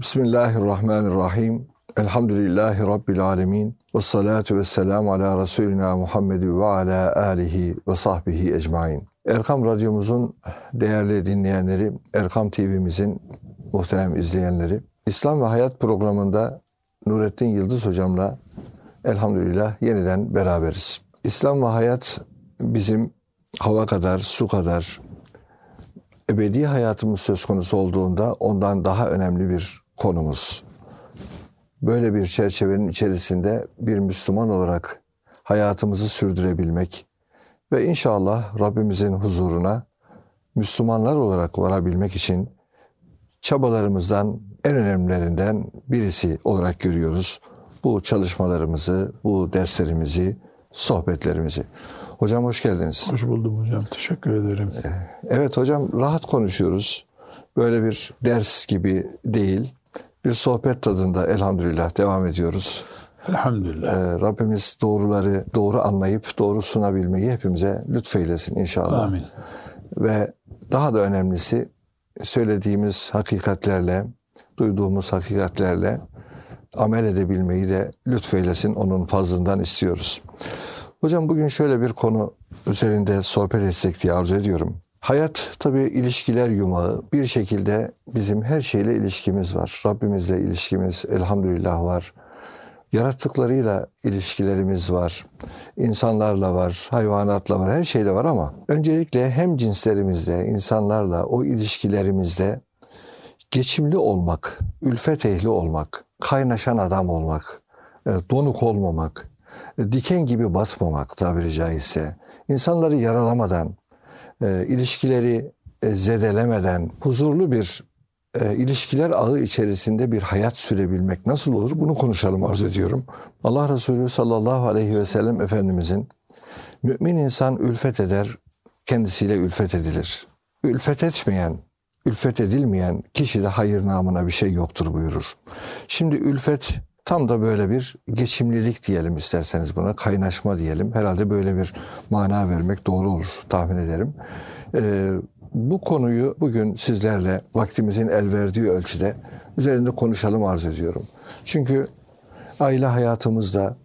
Bismillahirrahmanirrahim. Elhamdülillahi Rabbil alemin. Ve salatu ve selamu ala Resulina Muhammed ve ala alihi ve sahbihi ecmain. Erkam Radyomuzun değerli dinleyenleri, Erkam TV'mizin muhterem izleyenleri, İslam ve Hayat programında Nurettin Yıldız hocamla elhamdülillah yeniden beraberiz. İslam ve Hayat bizim hava kadar, su kadar, ebedi hayatımız söz konusu olduğunda ondan daha önemli bir konumuz. Böyle bir çerçevenin içerisinde bir Müslüman olarak hayatımızı sürdürebilmek ve inşallah Rabbimizin huzuruna Müslümanlar olarak varabilmek için çabalarımızdan en önemlilerinden birisi olarak görüyoruz. Bu çalışmalarımızı, bu derslerimizi, sohbetlerimizi. Hocam hoş geldiniz. Hoş buldum hocam. Teşekkür ederim. Evet hocam rahat konuşuyoruz. Böyle bir ders gibi değil. Bir sohbet tadında elhamdülillah devam ediyoruz. Elhamdülillah. Ee, Rabbimiz doğruları doğru anlayıp doğru sunabilmeyi hepimize lütfeylesin inşallah. Amin. Ve daha da önemlisi söylediğimiz hakikatlerle, duyduğumuz hakikatlerle amel edebilmeyi de lütfeylesin. Onun fazlından istiyoruz. Hocam bugün şöyle bir konu üzerinde sohbet etsek diye arzu ediyorum. Hayat tabii ilişkiler yumağı. Bir şekilde bizim her şeyle ilişkimiz var. Rabbimizle ilişkimiz elhamdülillah var. Yarattıklarıyla ilişkilerimiz var. İnsanlarla var, hayvanatla var, her şeyle var ama öncelikle hem cinslerimizle, insanlarla o ilişkilerimizde geçimli olmak, ülfet ehli olmak, kaynaşan adam olmak, e, donuk olmamak, e, diken gibi batmamak tabiri caizse, insanları yaralamadan, e, ilişkileri zedelemeden huzurlu bir ilişkiler ağı içerisinde bir hayat sürebilmek nasıl olur? Bunu konuşalım arzu ediyorum. Allah Resulü sallallahu aleyhi ve sellem Efendimizin mümin insan ülfet eder, kendisiyle ülfet edilir. Ülfet etmeyen, ülfet edilmeyen kişide hayır namına bir şey yoktur buyurur. Şimdi ülfet tam da böyle bir geçimlilik diyelim isterseniz buna kaynaşma diyelim. Herhalde böyle bir mana vermek doğru olur tahmin ederim. Ee, bu konuyu bugün sizlerle vaktimizin el verdiği ölçüde üzerinde konuşalım arz ediyorum. Çünkü aile hayatımızda,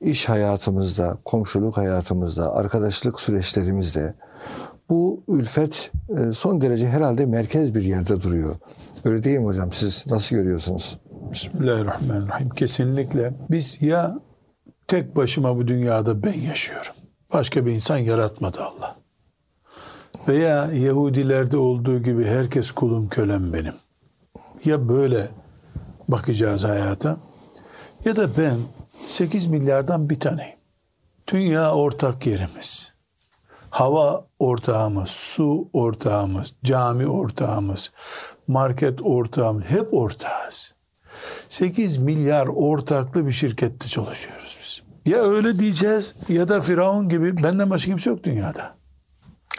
iş hayatımızda, komşuluk hayatımızda, arkadaşlık süreçlerimizde bu ülfet e, son derece herhalde merkez bir yerde duruyor. Öyle değil mi hocam? Siz nasıl görüyorsunuz? Bismillahirrahmanirrahim. Kesinlikle biz ya tek başıma bu dünyada ben yaşıyorum. Başka bir insan yaratmadı Allah. Veya Yahudilerde olduğu gibi herkes kulum kölem benim. Ya böyle bakacağız hayata ya da ben 8 milyardan bir taneyim. Dünya ortak yerimiz. Hava ortağımız, su ortağımız, cami ortağımız, market ortağımız hep ortağız. 8 milyar ortaklı bir şirkette çalışıyoruz biz. Ya öyle diyeceğiz ya da Firavun gibi benden başka kimse yok dünyada.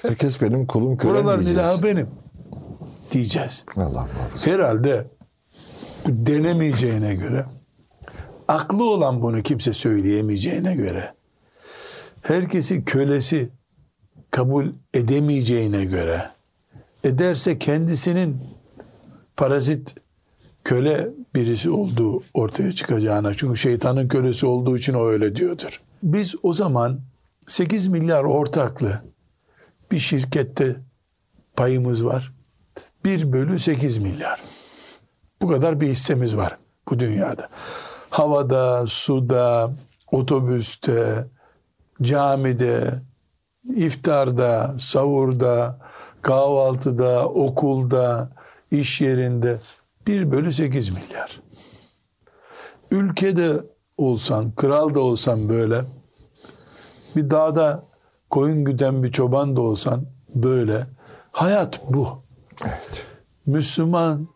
Herkes benim kulum kölem Buraların diyeceğiz. ilahı benim diyeceğiz. Allah muhafaza. Herhalde denemeyeceğine göre aklı olan bunu kimse söyleyemeyeceğine göre herkesi kölesi kabul edemeyeceğine göre ederse kendisinin parazit köle birisi olduğu ortaya çıkacağına çünkü şeytanın kölesi olduğu için o öyle diyordur. Biz o zaman 8 milyar ortaklı bir şirkette payımız var. 1 bölü 8 milyar. Bu kadar bir hissemiz var bu dünyada. Havada, suda, otobüste, camide, iftarda, savurda, kahvaltıda, okulda, iş yerinde 1 bölü 8 milyar. Ülkede olsan, kral da olsan böyle, bir dağda koyun güden bir çoban da olsan böyle. Hayat bu. Evet. Müslüman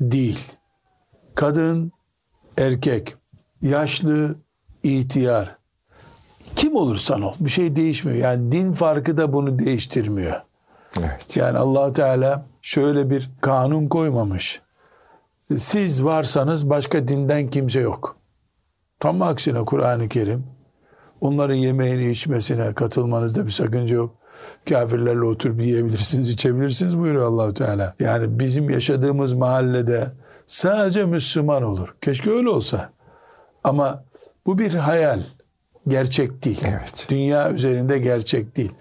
değil. Kadın, erkek, yaşlı, ihtiyar. Kim olursan ol. Bir şey değişmiyor. Yani din farkı da bunu değiştirmiyor. Evet. Yani allah Teala şöyle bir kanun koymamış. Siz varsanız başka dinden kimse yok. Tam aksine Kur'an-ı Kerim onların yemeğini içmesine katılmanızda bir sakınca yok. Kafirlerle oturup yiyebilirsiniz, içebilirsiniz buyuruyor allah Teala. Yani bizim yaşadığımız mahallede sadece Müslüman olur. Keşke öyle olsa. Ama bu bir hayal. Gerçek değil. Evet. Dünya üzerinde gerçek değil.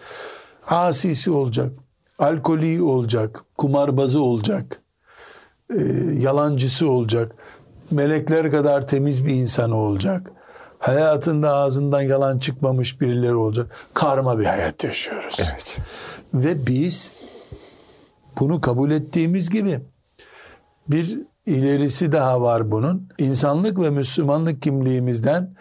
Asisi olacak, alkolü olacak, kumarbazı olacak, e, yalancısı olacak, melekler kadar temiz bir insan olacak. Hayatında ağzından yalan çıkmamış birileri olacak. Karma bir hayat yaşıyoruz. Evet. Ve biz bunu kabul ettiğimiz gibi bir ilerisi daha var bunun. İnsanlık ve Müslümanlık kimliğimizden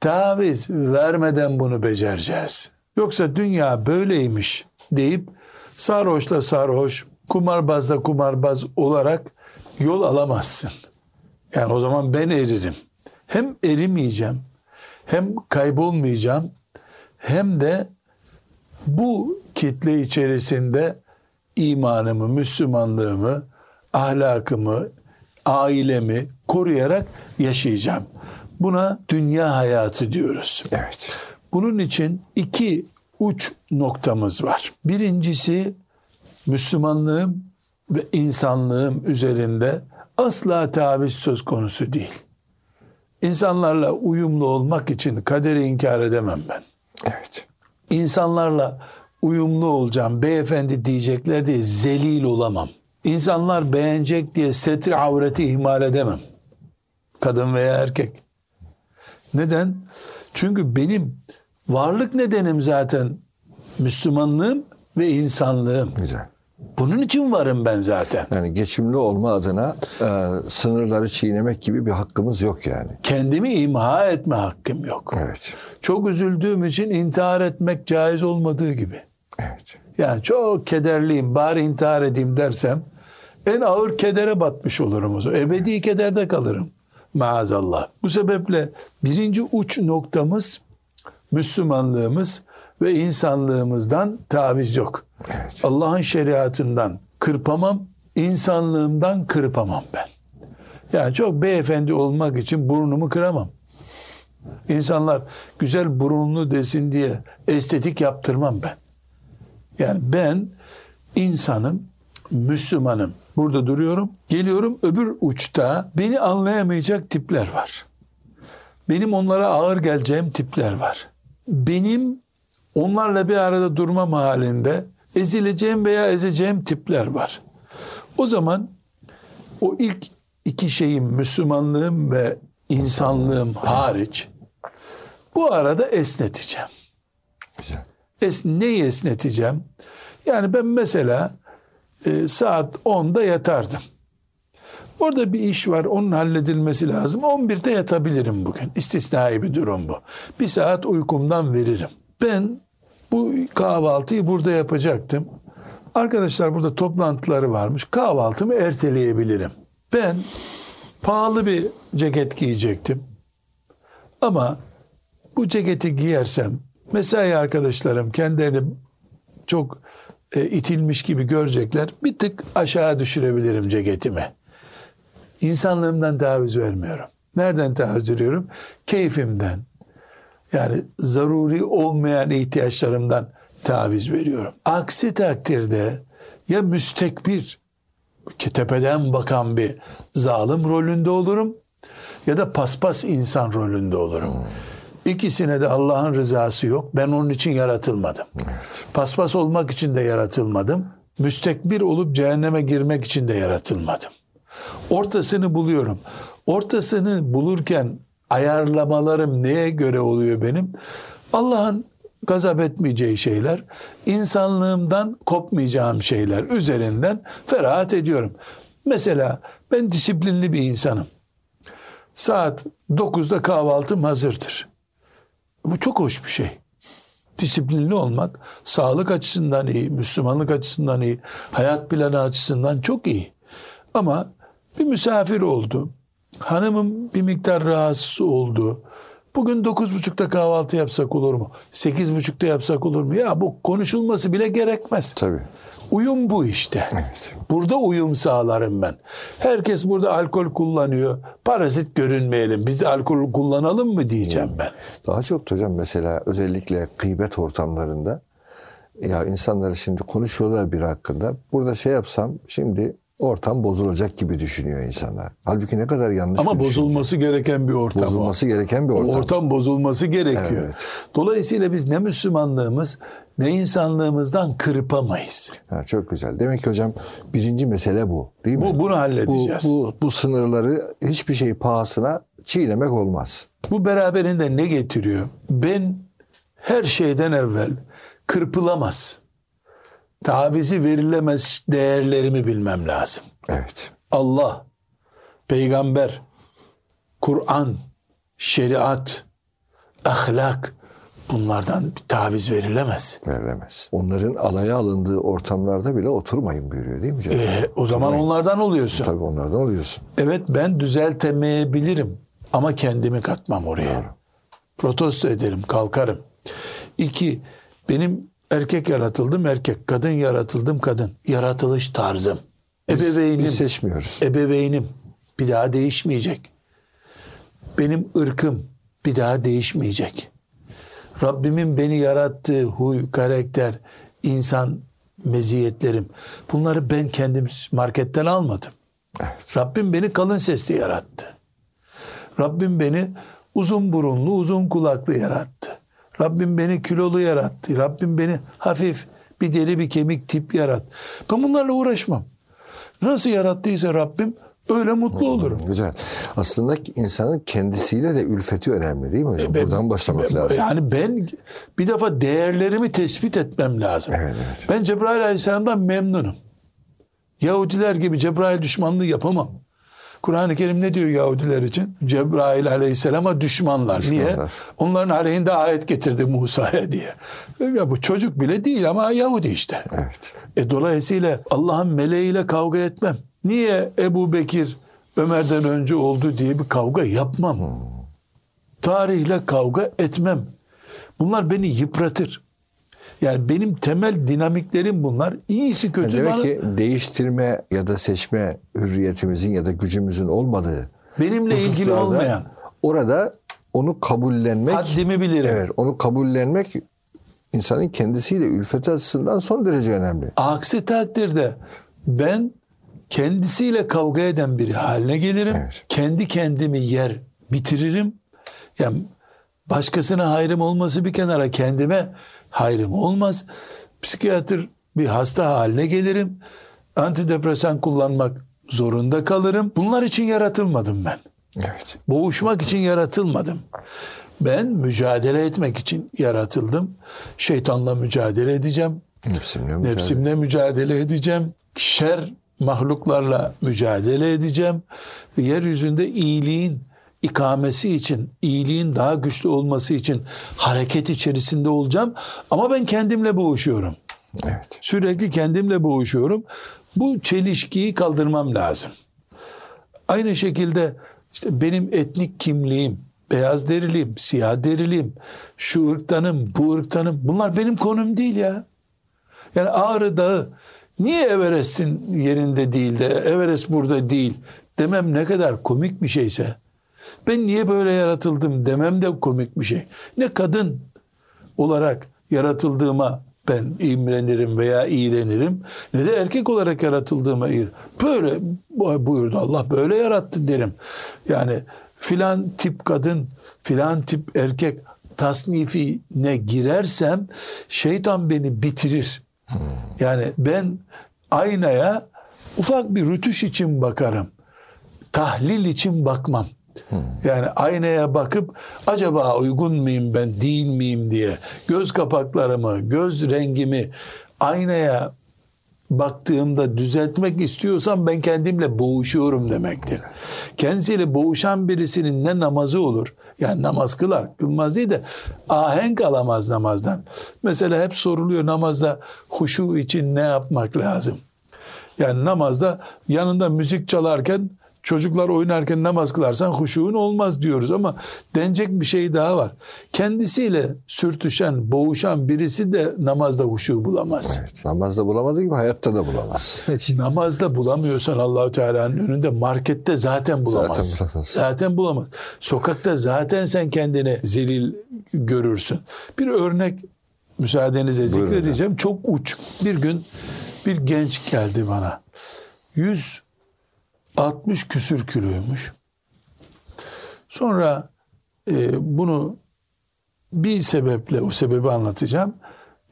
taviz vermeden bunu becereceğiz. Yoksa dünya böyleymiş deyip sarhoşla sarhoş, kumarbazla kumarbaz olarak yol alamazsın. Yani o zaman ben eririm. Hem erimeyeceğim, hem kaybolmayacağım, hem de bu kitle içerisinde imanımı, Müslümanlığımı, ahlakımı, ailemi koruyarak yaşayacağım. Buna dünya hayatı diyoruz. Evet. Bunun için iki uç noktamız var. Birincisi Müslümanlığım ve insanlığım üzerinde asla taviz söz konusu değil. İnsanlarla uyumlu olmak için kaderi inkar edemem ben. Evet. İnsanlarla uyumlu olacağım, beyefendi diyecekler diye zelil olamam. İnsanlar beğenecek diye setri avreti ihmal edemem. Kadın veya erkek. Neden? Çünkü benim varlık nedenim zaten Müslümanlığım ve insanlığım. Güzel. Bunun için varım ben zaten. Yani geçimli olma adına e, sınırları çiğnemek gibi bir hakkımız yok yani. Kendimi imha etme hakkım yok. Evet. Çok üzüldüğüm için intihar etmek caiz olmadığı gibi. Evet. Yani çok kederliyim bari intihar edeyim dersem en ağır kedere batmış olurum o zaman. Ebedi kederde kalırım maazallah. Bu sebeple birinci uç noktamız Müslümanlığımız ve insanlığımızdan taviz yok. Evet. Allah'ın şeriatından kırpamam, insanlığımdan kırpamam ben. Yani çok beyefendi olmak için burnumu kıramam. İnsanlar güzel burunlu desin diye estetik yaptırmam ben. Yani ben insanım, Müslümanım. Burada duruyorum. Geliyorum öbür uçta beni anlayamayacak tipler var. Benim onlara ağır geleceğim tipler var. Benim onlarla bir arada durmam halinde ezileceğim veya ezeceğim tipler var. O zaman o ilk iki şeyim Müslümanlığım ve insanlığım hariç bu arada esneteceğim. Güzel. Es, neyi esneteceğim? Yani ben mesela e, saat 10'da yatardım. Orada bir iş var onun halledilmesi lazım. 11'de yatabilirim bugün. İstisnai bir durum bu. Bir saat uykumdan veririm. Ben bu kahvaltıyı burada yapacaktım. Arkadaşlar burada toplantıları varmış. Kahvaltımı erteleyebilirim. Ben pahalı bir ceket giyecektim. Ama bu ceketi giyersem mesai arkadaşlarım kendilerini çok e, itilmiş gibi görecekler. Bir tık aşağı düşürebilirim ceketimi. İnsanlığımdan taviz vermiyorum. Nereden taviz veriyorum? Keyfimden. Yani zaruri olmayan ihtiyaçlarımdan taviz veriyorum. Aksi takdirde ya müstekbir, tepeden bakan bir zalim rolünde olurum ya da paspas insan rolünde olurum. İkisine de Allah'ın rızası yok. Ben onun için yaratılmadım. Paspas olmak için de yaratılmadım. Müstekbir olup cehenneme girmek için de yaratılmadım. Ortasını buluyorum. Ortasını bulurken ayarlamalarım neye göre oluyor benim? Allah'ın gazap etmeyeceği şeyler, insanlığımdan kopmayacağım şeyler üzerinden ferahat ediyorum. Mesela ben disiplinli bir insanım. Saat 9'da kahvaltım hazırdır. Bu çok hoş bir şey. Disiplinli olmak sağlık açısından iyi, Müslümanlık açısından iyi, hayat planı açısından çok iyi. Ama bir misafir oldu. Hanımım bir miktar rahatsız oldu. Bugün dokuz buçukta kahvaltı yapsak olur mu? Sekiz buçukta yapsak olur mu? Ya bu konuşulması bile gerekmez. Tabii. Uyum bu işte. Evet. Burada uyum sağlarım ben. Herkes burada alkol kullanıyor. Parazit görünmeyelim. Biz de alkol kullanalım mı diyeceğim ben. Daha çok hocam mesela özellikle gıybet ortamlarında ya insanlar şimdi konuşuyorlar bir hakkında. Burada şey yapsam şimdi ortam bozulacak gibi düşünüyor insanlar. Halbuki ne kadar yanlış Ama bir düşünce. bozulması gereken bir ortam o. Bozulması gereken bir O ortam. ortam bozulması gerekiyor. Evet. Dolayısıyla biz ne Müslümanlığımız ne insanlığımızdan kırpamayız. Ha, çok güzel. Demek ki hocam birinci mesele bu değil mi? Bu bunu bu, halledeceğiz. Bu, bu, bu sınırları hiçbir şey pahasına çiğnemek olmaz. beraberinde ne getiriyor? Ben her şeyden evvel kırpılamaz, tavizi verilemez değerlerimi bilmem lazım. Evet. Allah, peygamber, Kur'an, şeriat, ahlak bunlardan bir taviz verilemez. Verilemez. Onların alaya alındığı ortamlarda bile oturmayın buyuruyor değil mi hocam? E, o zaman onlardan oluyorsun. Tabii onlardan oluyorsun. Evet ben düzeltemeyebilirim ama kendimi katmam oraya. Protesto ederim, kalkarım. İki, benim erkek yaratıldım erkek, kadın yaratıldım kadın. Yaratılış tarzım. Ebeveynim. Biz seçmiyoruz. ebeveynim bir daha değişmeyecek. Benim ırkım bir daha değişmeyecek. Rabbimin beni yarattığı huy, karakter, insan meziyetlerim. Bunları ben kendim marketten almadım. Evet. Rabbim beni kalın sesli yarattı. Rabbim beni uzun burunlu, uzun kulaklı yarattı. Rabbim beni kilolu yarattı. Rabbim beni hafif bir deri bir kemik tip yarattı. Ben bunlarla uğraşmam. Nasıl yarattıysa Rabbim öyle mutlu olurum. Güzel. Aslında insanın kendisiyle de ülfeti önemli değil mi hocam? Buradan başlamak lazım. Yani ben bir defa değerlerimi tespit etmem lazım. Evet, evet. Ben Cebrail Aleyhisselam'dan memnunum. Yahudiler gibi Cebrail düşmanlığı yapamam. Kur'an-ı Kerim ne diyor Yahudiler için? Cebrail Aleyhisselam'a düşmanlar. Niye? Düşmanlar. Onların aleyhinde ayet getirdi Musa'ya diye. Ya bu çocuk bile değil ama Yahudi işte. Evet. E dolayısıyla Allah'ın meleğiyle kavga etmem. Niye Ebu Bekir Ömer'den önce oldu diye bir kavga yapmam. Tarihle kavga etmem. Bunlar beni yıpratır. Yani benim temel dinamiklerim bunlar. İyisi kötü Demek bana- ki değiştirme ya da seçme hürriyetimizin ya da gücümüzün olmadığı benimle ilgili olmayan orada onu kabullenmek haddimi bilirim. evet onu kabullenmek insanın kendisiyle ülfeti açısından son derece önemli. Aksi takdirde ben kendisiyle kavga eden biri haline gelirim. Evet. Kendi kendimi yer bitiririm. Yani başkasına hayrım olması bir kenara kendime hayrım olmaz. Psikiyatr bir hasta haline gelirim. Antidepresan kullanmak zorunda kalırım. Bunlar için yaratılmadım ben. Evet. Boğuşmak için yaratılmadım. Ben mücadele etmek için yaratıldım. Şeytanla mücadele edeceğim. Nefsimle mücadele. Nefsimle mücadele edeceğim. Şer mahluklarla mücadele edeceğim. Yeryüzünde iyiliğin ikamesi için, iyiliğin daha güçlü olması için hareket içerisinde olacağım. Ama ben kendimle boğuşuyorum. Evet. Sürekli kendimle boğuşuyorum. Bu çelişkiyi kaldırmam lazım. Aynı şekilde işte benim etnik kimliğim, beyaz deriliyim, siyah deriliyim, şu ırktanım, bu ırktanım. Bunlar benim konum değil ya. Yani Ağrı Dağı niye Everest'in yerinde değil de Everest burada değil demem ne kadar komik bir şeyse. Ben niye böyle yaratıldım demem de komik bir şey. Ne kadın olarak yaratıldığıma ben imrenirim veya iğrenirim ne de erkek olarak yaratıldığıma iğrenirim. Böyle buyurdu Allah böyle yarattı derim. Yani filan tip kadın filan tip erkek tasnifine girersem şeytan beni bitirir. Yani ben aynaya ufak bir rütüş için bakarım. Tahlil için bakmam. Yani aynaya bakıp acaba uygun muyum ben değil miyim diye göz kapaklarımı, göz rengimi aynaya baktığımda düzeltmek istiyorsam ben kendimle boğuşuyorum demektir. Kendisiyle boğuşan birisinin ne namazı olur? Yani namaz kılar, kılmaz değil de ahenk alamaz namazdan. Mesela hep soruluyor namazda huşu için ne yapmak lazım? Yani namazda yanında müzik çalarken çocuklar oynarken namaz kılarsan huşuğun olmaz diyoruz ama denecek bir şey daha var. Kendisiyle sürtüşen, boğuşan birisi de namazda huşu bulamaz. Evet. Namazda bulamadığı gibi hayatta da bulamaz. Namazda bulamıyorsan Allahu Teala'nın önünde markette zaten bulamaz. Zaten bulamaz. Zaten bulamaz. Sokakta zaten sen kendini zelil görürsün. Bir örnek müsaadenizle Buyurun zikredeceğim. Çok uç. Bir gün bir genç geldi bana. 160 küsür kiloymuş. Sonra e, bunu bir sebeple o sebebi anlatacağım.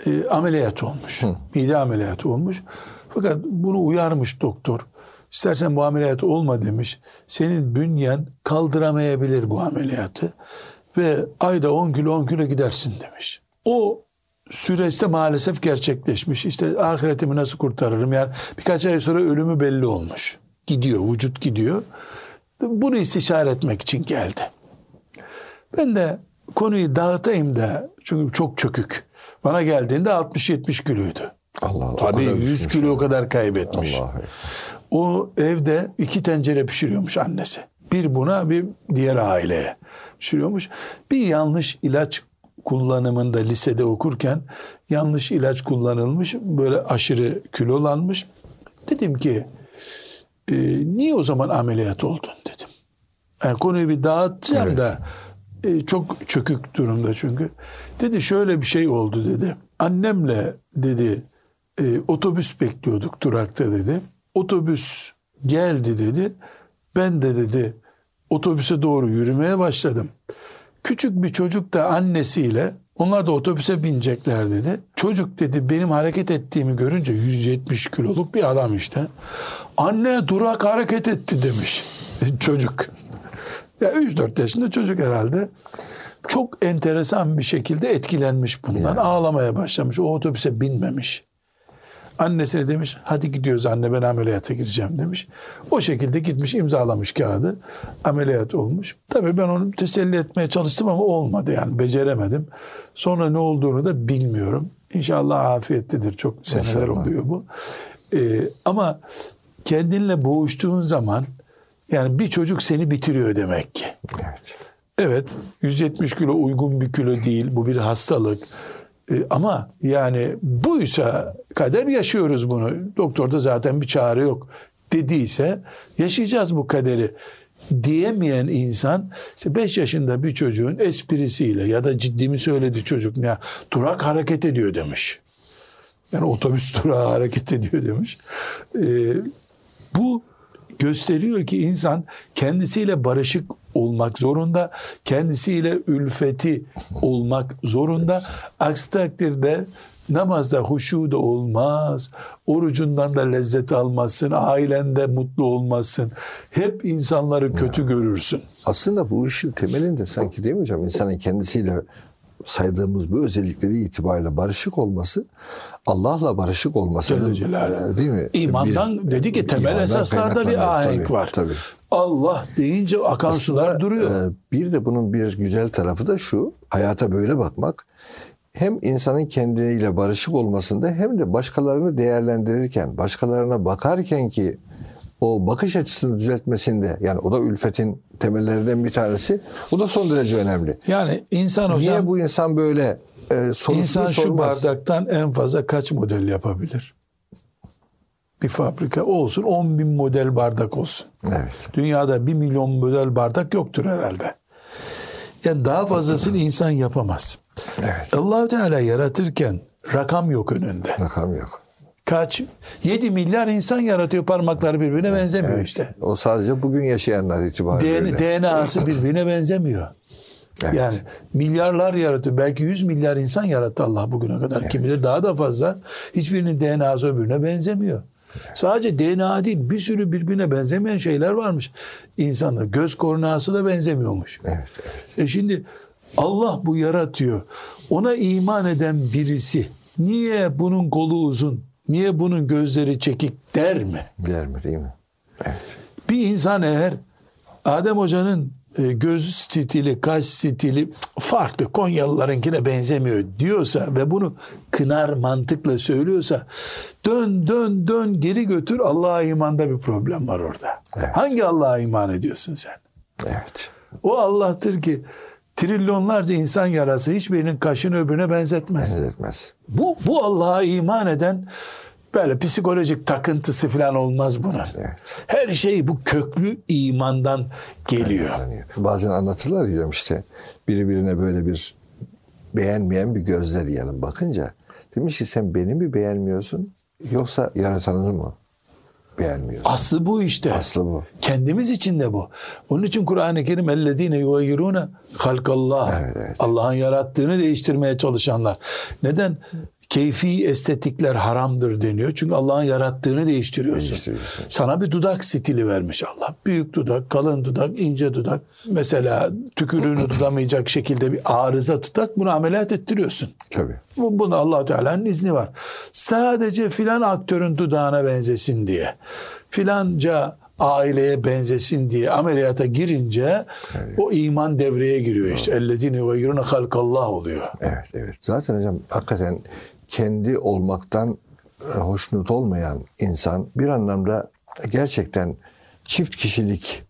E, ameliyat olmuş. Hı. Mide ameliyatı olmuş. Fakat bunu uyarmış doktor. İstersen bu ameliyat olma demiş. Senin bünyen kaldıramayabilir bu ameliyatı. Ve ayda 10 kilo 10 kilo gidersin demiş. O süreçte maalesef gerçekleşmiş. İşte ahiretimi nasıl kurtarırım? Yani birkaç ay sonra ölümü belli olmuş. Gidiyor, vücut gidiyor. Bunu istişare etmek için geldi. Ben de konuyu dağıtayım da çünkü çok çökük. Bana geldiğinde 60-70 kiloydu. Allah Allah. Tabii 100 kilo o kadar kaybetmiş. Allah. O evde iki tencere pişiriyormuş annesi. Bir buna bir diğer aileye pişiriyormuş. Bir yanlış ilaç kullanımında lisede okurken yanlış ilaç kullanılmış. Böyle aşırı kilolanmış. Dedim ki e, niye o zaman ameliyat oldun dedim. Yani konuyu bir dağıtacağım evet. da e, çok çökük durumda çünkü. Dedi şöyle bir şey oldu dedi. Annemle dedi e, otobüs bekliyorduk durakta dedi. Otobüs geldi dedi. Ben de dedi otobüse doğru yürümeye başladım. Küçük bir çocuk da annesiyle onlar da otobüse binecekler dedi. Çocuk dedi benim hareket ettiğimi görünce 170 kiloluk bir adam işte. Anne durak hareket etti demiş çocuk. Ya 3-4 yaşında çocuk herhalde. Çok enteresan bir şekilde etkilenmiş bundan. Yani. Ağlamaya başlamış. O otobüse binmemiş. Annesine demiş hadi gidiyoruz anne ben ameliyata gireceğim demiş. O şekilde gitmiş imzalamış kağıdı. Ameliyat olmuş. Tabii ben onu teselli etmeye çalıştım ama olmadı yani beceremedim. Sonra ne olduğunu da bilmiyorum. İnşallah afiyettedir. Çok seneler oluyor bu. Ee, ama kendinle boğuştuğun zaman yani bir çocuk seni bitiriyor demek ki. Evet. Evet 170 kilo uygun bir kilo değil. Bu bir hastalık. E, ama yani buysa kader yaşıyoruz bunu. Doktorda zaten bir çare yok dediyse yaşayacağız bu kaderi diyemeyen insan işte 5 yaşında bir çocuğun esprisiyle ya da ciddi mi söyledi çocuk ne durak hareket ediyor demiş. Yani otobüs durağı hareket ediyor demiş. Ee, bu gösteriyor ki insan kendisiyle barışık olmak zorunda. Kendisiyle ülfeti olmak zorunda. Aksi takdirde namazda huşu da olmaz. Orucundan da lezzet almazsın. Ailende mutlu olmazsın. Hep insanları kötü ya. görürsün. Aslında bu işin temelinde sanki değil mi hocam? İnsanın kendisiyle saydığımız bu özellikleri itibariyle barışık olması Allah'la barışık olması e, değil mi? İmandan bir, dedi ki temel esaslarda bir ahenk tabii, var. Tabii. Allah deyince akan Aslında, sular duruyor. E, bir de bunun bir güzel tarafı da şu. Hayata böyle bakmak hem insanın kendiyle barışık olmasında hem de başkalarını değerlendirirken, başkalarına bakarken ki o bakış açısını düzeltmesinde yani o da ülfetin temellerinden bir tanesi. O da son derece önemli. Yani insan hocam... Niye bu insan böyle e, İnsan şu sormaz. bardaktan en fazla kaç model yapabilir? Bir fabrika olsun 10 bin model bardak olsun. Evet. Dünyada 1 milyon model bardak yoktur herhalde. Yani daha fazlasını insan yapamaz. Evet. allah Teala yaratırken rakam yok önünde. Rakam yok. Kaç? 7 milyar insan yaratıyor parmakları birbirine evet, benzemiyor evet. işte. O sadece bugün yaşayanlar itibariyle. DNA'sı birbirine benzemiyor. Evet. Yani milyarlar yaratıyor. Belki 100 milyar insan yarattı Allah bugüne kadar. Evet. Kim bilir daha da fazla. Hiçbirinin DNA'sı öbürüne benzemiyor. Sadece DNA değil bir sürü birbirine benzemeyen şeyler varmış. İnsanın göz korneası da benzemiyormuş. Evet, evet. E şimdi Allah bu yaratıyor. Ona iman eden birisi niye bunun kolu uzun, niye bunun gözleri çekik der mi? Der mi değil mi? Evet. Bir insan eğer Adem Hoca'nın göz stili, kaş stili farklı. Konyalılarınkine benzemiyor diyorsa ve bunu kınar mantıkla söylüyorsa dön dön dön geri götür Allah'a imanda bir problem var orada. Evet. Hangi Allah'a iman ediyorsun sen? Evet. O Allah'tır ki trilyonlarca insan yarası hiçbirinin kaşını öbürüne benzetmez. Benzetmez. Bu, bu Allah'a iman eden Böyle psikolojik takıntısı falan olmaz bunun. Evet. Her şey bu köklü imandan geliyor. Evet, Bazen anlatırlar diyorum işte biri birine böyle bir beğenmeyen bir gözle diyelim bakınca. Demiş ki sen beni mi beğenmiyorsun yoksa yaratanını mı? beğenmiyoruz. Aslı bu işte. Aslı bu. Kendimiz için de bu. Onun için Kur'an-ı Kerim ellezine yugayyirune halkallah. Evet, evet. Allah'ın yarattığını değiştirmeye çalışanlar. Neden? Keyfi estetikler haramdır deniyor. Çünkü Allah'ın yarattığını değiştiriyorsun. Değiştiriyorsun. Sana bir dudak stili vermiş Allah. Büyük dudak, kalın dudak, ince dudak. Mesela tükürüğünü tutamayacak şekilde bir arıza tutak bunu ameliyat ettiriyorsun. Tabii. Bu, bunda allah Teala'nın izni var. Sadece filan aktörün dudağına benzesin diye. Filanca aileye benzesin diye ameliyata girince o iman devreye giriyor işte. Ellezine ve yuruna halkallah oluyor. Evet, evet. Zaten hocam hakikaten kendi olmaktan e, hoşnut olmayan insan bir anlamda gerçekten çift kişilik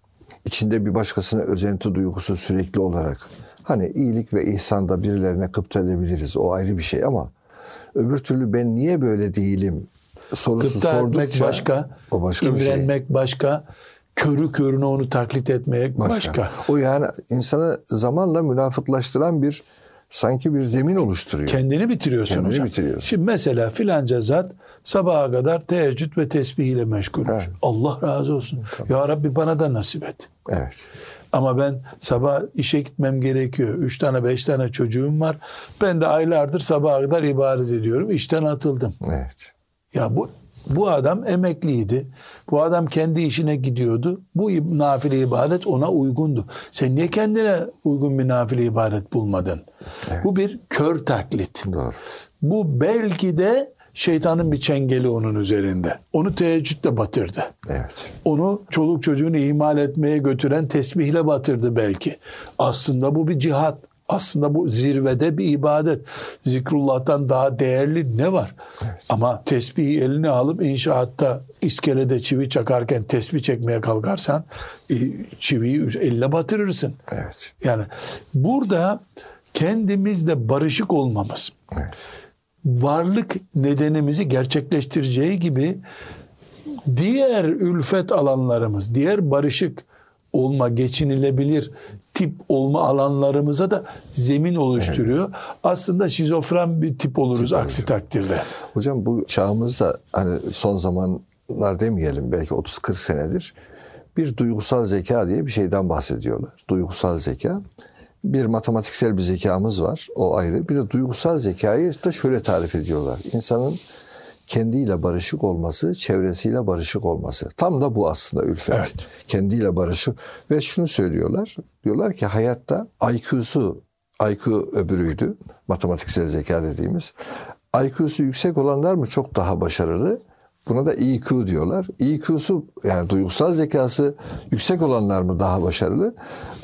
içinde bir başkasına özenti duygusu sürekli olarak hani iyilik ve ihsanda birilerine kıpta edebiliriz. O ayrı bir şey ama öbür türlü ben niye böyle değilim sorusu etmek sordukça başka, o başka bir şey. imrenmek başka, körü körüne onu taklit etmek başka. Başka. O yani insanı zamanla münafıklaştıran bir sanki bir zemin oluşturuyor. Kendini bitiriyorsun Kendini hocam. bitiriyorsun. Şimdi mesela filanca zat sabaha kadar teheccüd ve tesbih ile meşgulmüş. Evet. Allah razı olsun. Ya Rabbi bana da nasip et. Evet. Ama ben sabah işe gitmem gerekiyor. Üç tane beş tane çocuğum var. Ben de aylardır sabaha kadar ibadet ediyorum. İşten atıldım. Evet. Ya bu bu adam emekliydi. Bu adam kendi işine gidiyordu. Bu nafile ibadet ona uygundu. Sen niye kendine uygun bir nafile ibadet bulmadın? Bu bir kör taklit. Doğru. Bu belki de şeytanın bir çengeli onun üzerinde. Onu teheccüdle batırdı. Evet. Onu çoluk çocuğunu ihmal etmeye götüren tesbihle batırdı belki. Aslında bu bir cihat. Aslında bu zirvede bir ibadet. Zikrullah'tan daha değerli ne var? Ama tesbihi eline alıp inşaatta iskelede çivi çakarken tesbih çekmeye kalkarsan e, çiviyi eline batırırsın. Evet. Yani burada kendimizle barışık olmamız, Evet. varlık nedenimizi gerçekleştireceği gibi diğer ülfet alanlarımız, diğer barışık olma, geçinilebilir tip olma alanlarımıza da zemin oluşturuyor. Aslında şizofren bir tip oluruz aksi takdirde. Hocam bu çağımızda hani son zamanlar demeyelim belki 30-40 senedir bir duygusal zeka diye bir şeyden bahsediyorlar. Duygusal zeka. Bir matematiksel bir zekamız var. O ayrı. Bir de duygusal zekayı da şöyle tarif ediyorlar. İnsanın kendiyle barışık olması, çevresiyle barışık olması. Tam da bu aslında ülfet. Evet. Kendiyle barışık. Ve şunu söylüyorlar. Diyorlar ki hayatta IQ'su, IQ öbürüydü. Matematiksel zeka dediğimiz. IQ'su yüksek olanlar mı çok daha başarılı? Buna da EQ diyorlar. EQ'su yani duygusal zekası yüksek olanlar mı daha başarılı?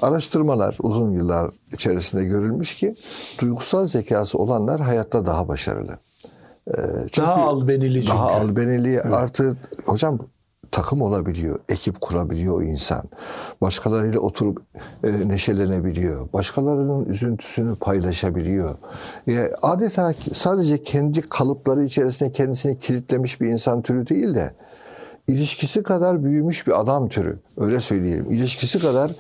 Araştırmalar uzun yıllar içerisinde görülmüş ki duygusal zekası olanlar hayatta daha başarılı. Ee, çünkü Daha albenili çünkü. Daha albenili artı hocam takım olabiliyor, ekip kurabiliyor o insan. Başkalarıyla oturup e, neşelenebiliyor. Başkalarının üzüntüsünü paylaşabiliyor. E, adeta sadece kendi kalıpları içerisinde kendisini kilitlemiş bir insan türü değil de ilişkisi kadar büyümüş bir adam türü. Öyle söyleyelim. İlişkisi kadar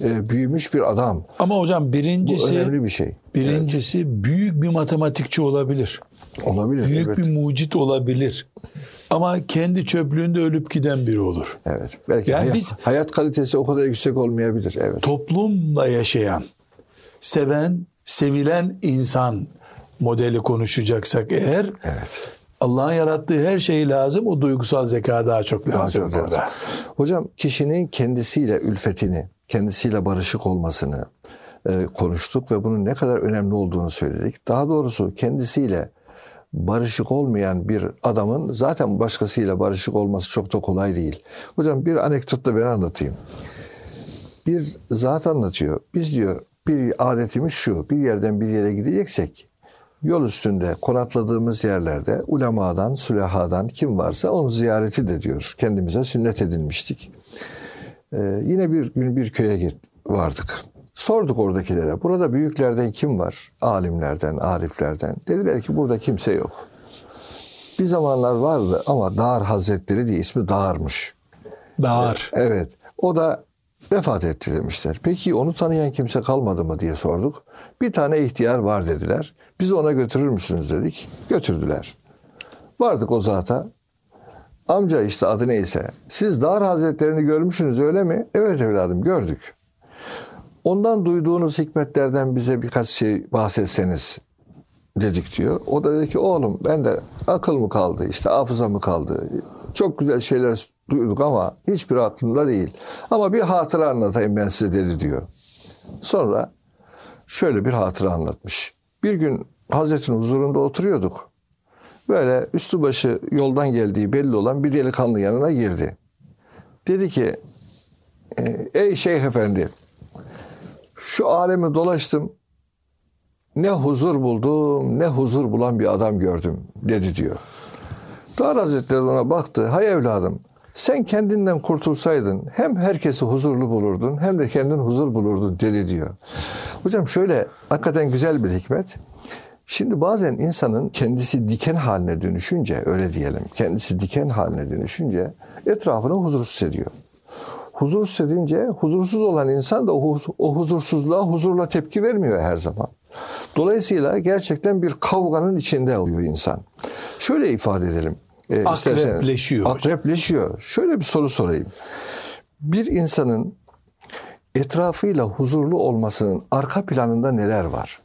e, büyümüş bir adam. Ama hocam Bu birincisi önemli bir şey. birincisi büyük bir matematikçi olabilir. Olabilir. Büyük evet. bir mucit olabilir. Ama kendi çöplüğünde ölüp giden biri olur. Evet. Belki Yani hayat, biz- hayat kalitesi o kadar yüksek olmayabilir. Evet. toplumla yaşayan, seven, sevilen insan modeli konuşacaksak eğer Evet. Allah'ın yarattığı her şey lazım. O duygusal zeka daha çok Daha lazım çok burada. lazım. Hocam kişinin kendisiyle ülfetini, kendisiyle barışık olmasını e, konuştuk ve bunun ne kadar önemli olduğunu söyledik. Daha doğrusu kendisiyle barışık olmayan bir adamın zaten başkasıyla barışık olması çok da kolay değil. Hocam bir anekdot da ben anlatayım. Bir zat anlatıyor. Biz diyor bir adetimiz şu. Bir yerden bir yere gideceksek yol üstünde konakladığımız yerlerde ulemadan, sülahadan kim varsa onu ziyareti de diyor. Kendimize sünnet edinmiştik. Ee, yine bir gün bir köye vardık. Sorduk oradakilere. Burada büyüklerden kim var? Alimlerden, ariflerden. Dediler ki burada kimse yok. Bir zamanlar vardı ama Dağar Hazretleri diye ismi Dağar'mış. Dağar. Evet. O da vefat etti demişler. Peki onu tanıyan kimse kalmadı mı diye sorduk. Bir tane ihtiyar var dediler. Bizi ona götürür müsünüz dedik. Götürdüler. Vardık o zata. Amca işte adı neyse. Siz Dar Hazretlerini görmüşsünüz öyle mi? Evet evladım gördük. Ondan duyduğunuz hikmetlerden bize birkaç şey bahsetseniz dedik diyor. O da dedi ki oğlum ben de akıl mı kaldı işte hafıza mı kaldı. Çok güzel şeyler duyduk ama hiçbir aklımda değil. Ama bir hatıra anlatayım ben size dedi diyor. Sonra şöyle bir hatıra anlatmış. Bir gün Hazretin huzurunda oturuyorduk. Böyle üstü başı yoldan geldiği belli olan bir delikanlı yanına girdi. Dedi ki e, ey şeyh efendi şu alemi dolaştım ne huzur buldum ne huzur bulan bir adam gördüm dedi diyor. Dar Hazretleri ona baktı. Hay evladım sen kendinden kurtulsaydın hem herkesi huzurlu bulurdun hem de kendin huzur bulurdun dedi diyor. Hocam şöyle hakikaten güzel bir hikmet. Şimdi bazen insanın kendisi diken haline dönüşünce öyle diyelim kendisi diken haline dönüşünce etrafını huzursuz ediyor. Huzursuz edince huzursuz olan insan da o, o huzursuzluğa huzurla tepki vermiyor her zaman. Dolayısıyla gerçekten bir kavganın içinde oluyor insan. Şöyle ifade edelim. E, akrepleşiyor. Akrepleşiyor. Şöyle bir soru sorayım. Bir insanın etrafıyla huzurlu olmasının arka planında neler var?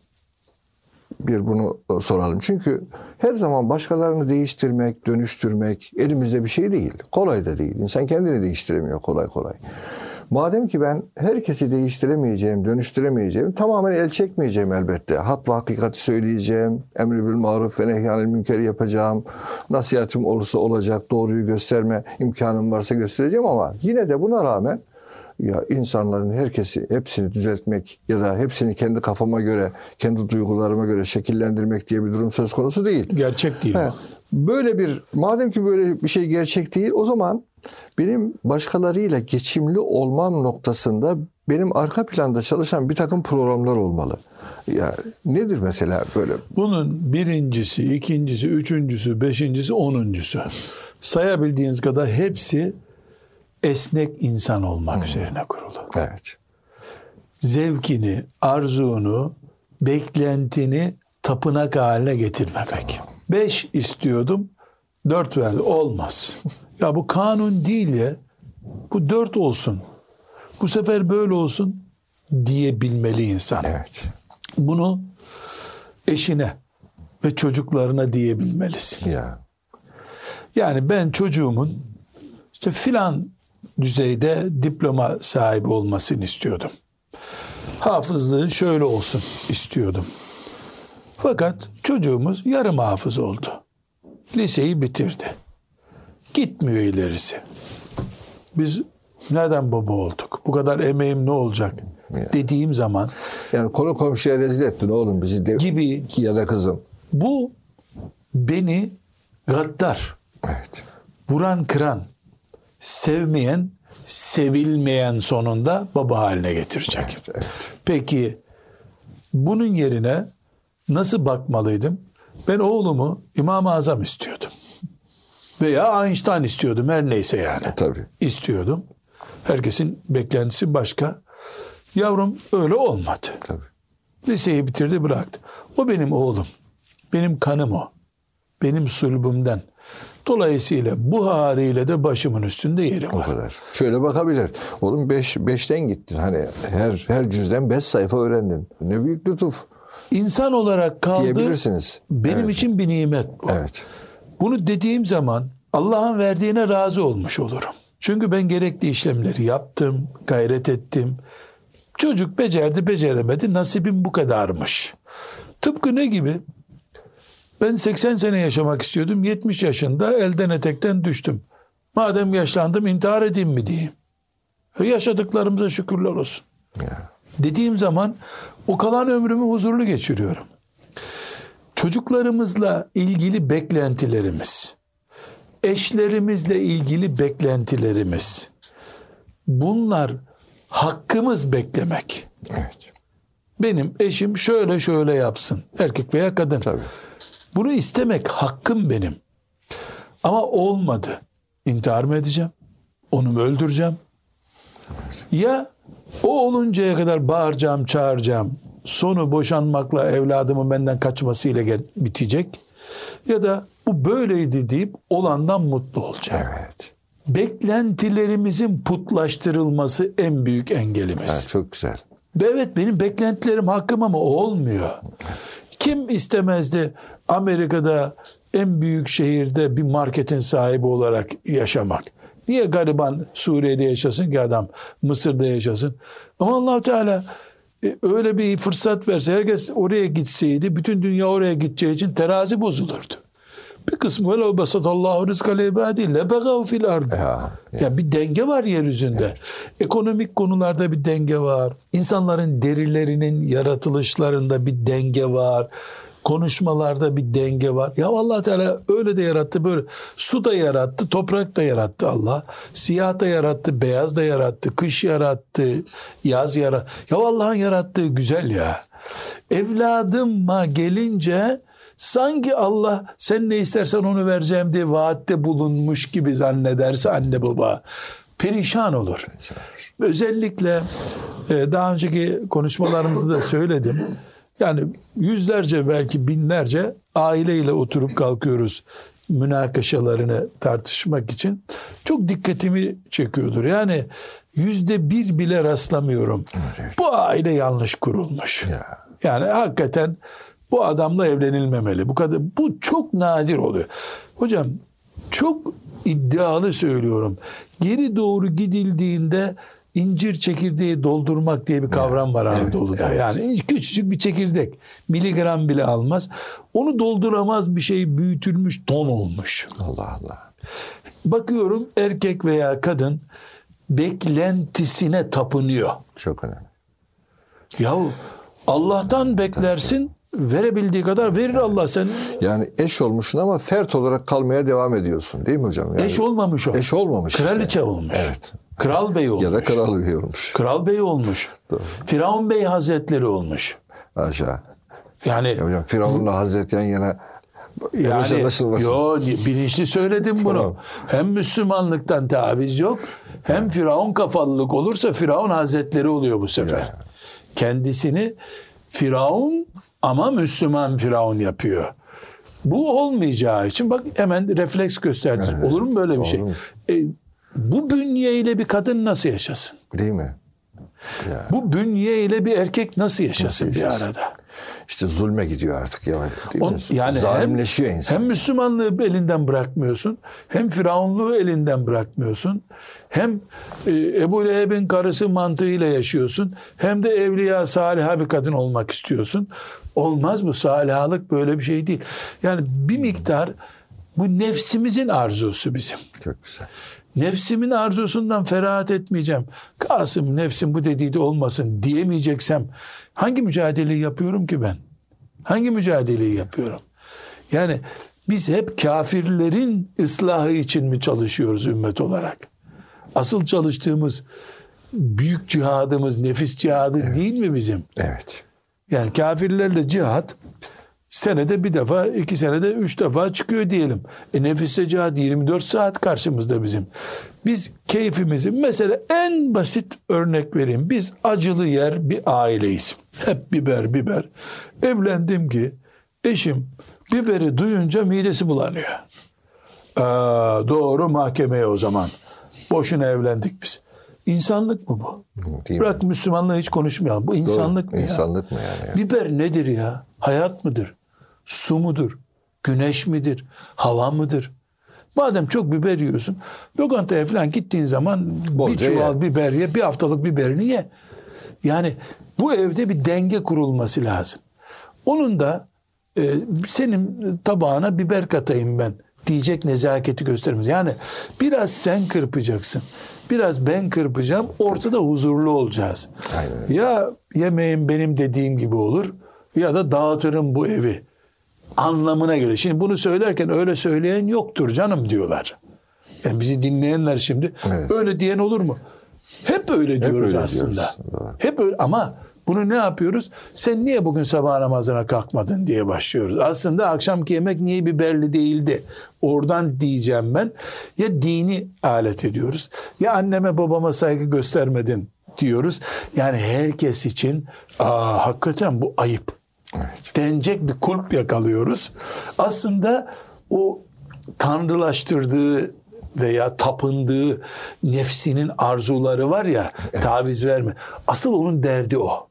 Bir bunu soralım. Çünkü her zaman başkalarını değiştirmek, dönüştürmek elimizde bir şey değil. Kolay da değil. İnsan kendini değiştiremiyor kolay kolay. Madem ki ben herkesi değiştiremeyeceğim, dönüştüremeyeceğim, tamamen el çekmeyeceğim elbette. Hak ve hakikati söyleyeceğim, emri bil maruf ve nehyanil münkeri yapacağım. Nasihatim olursa olacak, doğruyu gösterme imkanım varsa göstereceğim ama yine de buna rağmen ya insanların herkesi hepsini düzeltmek ya da hepsini kendi kafama göre, kendi duygularıma göre şekillendirmek diye bir durum söz konusu değil. Gerçek değil. He. Böyle bir madem ki böyle bir şey gerçek değil o zaman benim başkalarıyla geçimli olmam noktasında benim arka planda çalışan bir takım programlar olmalı. Ya nedir mesela böyle? Bunun birincisi, ikincisi, üçüncüsü, beşincisi, onuncusu. Sayabildiğiniz kadar hepsi esnek insan olmak hmm. üzerine kurulu. Evet. Zevkini, arzunu, beklentini tapınak haline getirmemek. Beş istiyordum, dört verdi. Olmaz. Ya bu kanun değil ya. Bu dört olsun. Bu sefer böyle olsun diyebilmeli insan. Evet. Bunu eşine ve çocuklarına diyebilmelisin. Ya. Yani ben çocuğumun işte filan düzeyde diploma sahibi olmasını istiyordum. Hafızlığı şöyle olsun istiyordum. Fakat çocuğumuz yarım hafız oldu. Liseyi bitirdi. Gitmiyor ilerisi. Biz neden baba olduk? Bu kadar emeğim ne olacak? Yani. Dediğim zaman yani konu komşuya rezil ettin oğlum bizi de, gibi ya da kızım. Bu beni gaddar. Evet. Vuran kıran, sevmeyen, sevilmeyen sonunda baba haline getirecek. Evet, evet. Peki bunun yerine nasıl bakmalıydım? Ben oğlumu İmam-ı Azam istiyordum. Veya Einstein istiyordum her neyse yani. Tabii. İstiyordum. Herkesin beklentisi başka. Yavrum öyle olmadı. Tabii. Liseyi bitirdi bıraktı. O benim oğlum. Benim kanım o. Benim sulbümden. Dolayısıyla bu haliyle de başımın üstünde yeri var. O kadar. Şöyle bakabilir. Oğlum beş, beşten gittin. Hani her her cüzden beş sayfa öğrendin. Ne büyük lütuf. İnsan olarak kaldı. Diyebilirsiniz. Benim evet. için bir nimet bu. Evet. Bunu dediğim zaman Allah'ın verdiğine razı olmuş olurum. Çünkü ben gerekli işlemleri yaptım, gayret ettim. Çocuk becerdi, beceremedi. Nasibim bu kadarmış. Tıpkı ne gibi? Ben 80 sene yaşamak istiyordum. 70 yaşında elden etekten düştüm. Madem yaşlandım intihar edeyim mi diyeyim. E, yaşadıklarımıza şükürler olsun. Ya. Dediğim zaman o kalan ömrümü huzurlu geçiriyorum. Çocuklarımızla ilgili beklentilerimiz, eşlerimizle ilgili beklentilerimiz, bunlar hakkımız beklemek. Evet. Benim eşim şöyle şöyle yapsın. Erkek veya kadın. Tabii. Bunu istemek hakkım benim. Ama olmadı. İntihar mı edeceğim? Onu mu öldüreceğim? Ya o oluncaya kadar bağıracağım, çağıracağım. Sonu boşanmakla evladımın benden kaçmasıyla bitecek. Ya da bu böyleydi deyip olandan mutlu olacak. Evet. Beklentilerimizin putlaştırılması en büyük engelimiz. evet. Çok güzel. Ve evet benim beklentilerim hakkım ama olmuyor. Kim istemezdi Amerika'da en büyük şehirde bir marketin sahibi olarak yaşamak? Niye gariban Suriye'de yaşasın ki adam Mısır'da yaşasın? Ama allah Teala e, öyle bir fırsat verse herkes oraya gitseydi bütün dünya oraya gideceği için terazi bozulurdu. Bir kısmı öyle basatallahu rizka ibadi lebegav fil ardı. Ya, Ya bir denge var yeryüzünde. Ekonomik konularda bir denge var. İnsanların derilerinin yaratılışlarında bir denge var. Konuşmalarda bir denge var. Ya Allah Teala öyle de yarattı böyle. Su da yarattı, toprak da yarattı Allah. Siyah da yarattı, beyaz da yarattı, kış yarattı, yaz yarattı. Ya Allah'ın yarattığı güzel ya. Evladıma gelince sanki Allah sen ne istersen onu vereceğim diye vaatte bulunmuş gibi zannederse anne baba perişan olur. Özellikle e, daha önceki konuşmalarımızda da söyledim. Yani yüzlerce belki binlerce aileyle oturup kalkıyoruz münakaşalarını tartışmak için. Çok dikkatimi çekiyordur. Yani yüzde bir bile rastlamıyorum. Bu aile yanlış kurulmuş. Ya. Yani hakikaten bu adamla evlenilmemeli. Bu kadar bu çok nadir oluyor. Hocam çok iddialı söylüyorum. Geri doğru gidildiğinde incir çekirdeği doldurmak diye bir kavram var Anadolu'da. Yani küçücük bir çekirdek miligram bile almaz. Onu dolduramaz bir şey büyütülmüş ton olmuş. Allah Allah. Bakıyorum erkek veya kadın beklentisine tapınıyor. Çok önemli. Yahu Allah'tan beklersin verebildiği kadar verir Allah sen Yani eş olmuşsun ama fert olarak kalmaya devam ediyorsun değil mi hocam? Yani eş olmamış o. Eş olmamış işte. Kraliçe olmuş. Evet. Kral bey olmuş. Ya da kral bey olmuş. Kral bey olmuş. Doğru. Firavun bey hazretleri olmuş. Aşağı. Yani Ya hocam Firavun'la Hazret yan yana yani yo bilinçli söyledim bunu. Tamam. Hem Müslümanlıktan taviz yok hem Firavun kafalılık olursa Firavun hazretleri oluyor bu sefer. Ya. Kendisini Firavun ama Müslüman Firavun yapıyor. Bu olmayacağı için bak hemen refleks gösterdi. Evet, Olur mu böyle bir şey? olurmuş. E, bu bünyeyle bir kadın nasıl yaşasın? Değil mi? Ya. Bu bünye ile bir erkek nasıl yaşasın Nasıl bir yaşasın? arada? İşte zulme gidiyor artık ya. Değil On- mi? yani Zalimleşiyor hem, insan. Hem Müslümanlığı elinden bırakmıyorsun, hem Firavunluğu elinden bırakmıyorsun, hem e, Ebu Leheb'in karısı mantığıyla yaşıyorsun, hem de evliya saliha bir kadın olmak istiyorsun. Olmaz bu salihalık böyle bir şey değil. Yani bir miktar bu nefsimizin arzusu bizim. Çok güzel. Nefsimin arzusundan ferahat etmeyeceğim. Kasım nefsim bu dediği de olmasın diyemeyeceksem hangi mücadeleyi yapıyorum ki ben? Hangi mücadeleyi yapıyorum? Yani biz hep kafirlerin ıslahı için mi çalışıyoruz ümmet olarak? Asıl çalıştığımız büyük cihadımız nefis cihadı değil mi bizim? Evet. Yani kafirlerle cihat senede bir defa, iki senede üç defa çıkıyor diyelim. E nefiste cihat 24 saat karşımızda bizim. Biz keyfimizi, mesela en basit örnek vereyim. Biz acılı yer bir aileyiz. Hep biber biber. Evlendim ki eşim biberi duyunca midesi bulanıyor. Aa, doğru mahkemeye o zaman. Boşuna evlendik biz. İnsanlık mı bu? Değil mi? Bırak Müslümanlığı hiç konuşmayalım. Bu insanlık mı ya? İnsanlık mı yani? Biber nedir ya? Hayat mıdır? Su mudur? Güneş midir? Hava mıdır? Madem çok biber yiyorsun, lokantaya falan gittiğin zaman bir Bolca çuval ye. biber ye, bir haftalık biberini ye. Yani bu evde bir denge kurulması lazım. Onun da e, senin tabağına biber katayım ben diyecek nezaketi göstermemiz. Yani biraz sen kırpacaksın. Biraz ben kırpacağım. Ortada huzurlu olacağız. Aynen. Ya yemeğim benim dediğim gibi olur ya da dağıtırım bu evi anlamına göre. Şimdi bunu söylerken öyle söyleyen yoktur canım diyorlar. Yani bizi dinleyenler şimdi Evet. öyle diyen olur mu? Hep öyle diyoruz öyle aslında. diyoruz. Hep öyle ama bunu ne yapıyoruz? Sen niye bugün sabah namazına kalkmadın diye başlıyoruz. Aslında akşamki yemek niye biberli değildi? Oradan diyeceğim ben. Ya dini alet ediyoruz. Ya anneme babama saygı göstermedin diyoruz. Yani herkes için aa hakikaten bu ayıp. Evet. denecek bir kulp yakalıyoruz. Aslında o tanrılaştırdığı veya tapındığı nefsinin arzuları var ya taviz verme. Asıl onun derdi o.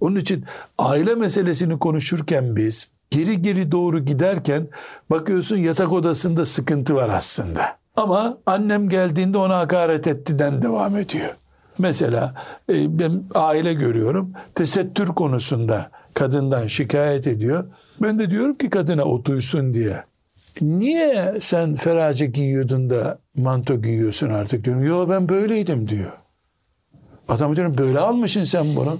Onun için aile meselesini konuşurken biz geri geri doğru giderken bakıyorsun yatak odasında sıkıntı var aslında. Ama annem geldiğinde ona hakaret ettiden devam ediyor. Mesela e, ben aile görüyorum tesettür konusunda kadından şikayet ediyor. Ben de diyorum ki kadına o duysun diye. Niye sen ferace giyiyordun da manto giyiyorsun artık diyorum. Yo ben böyleydim diyor. Adam diyorum böyle almışsın sen bunu.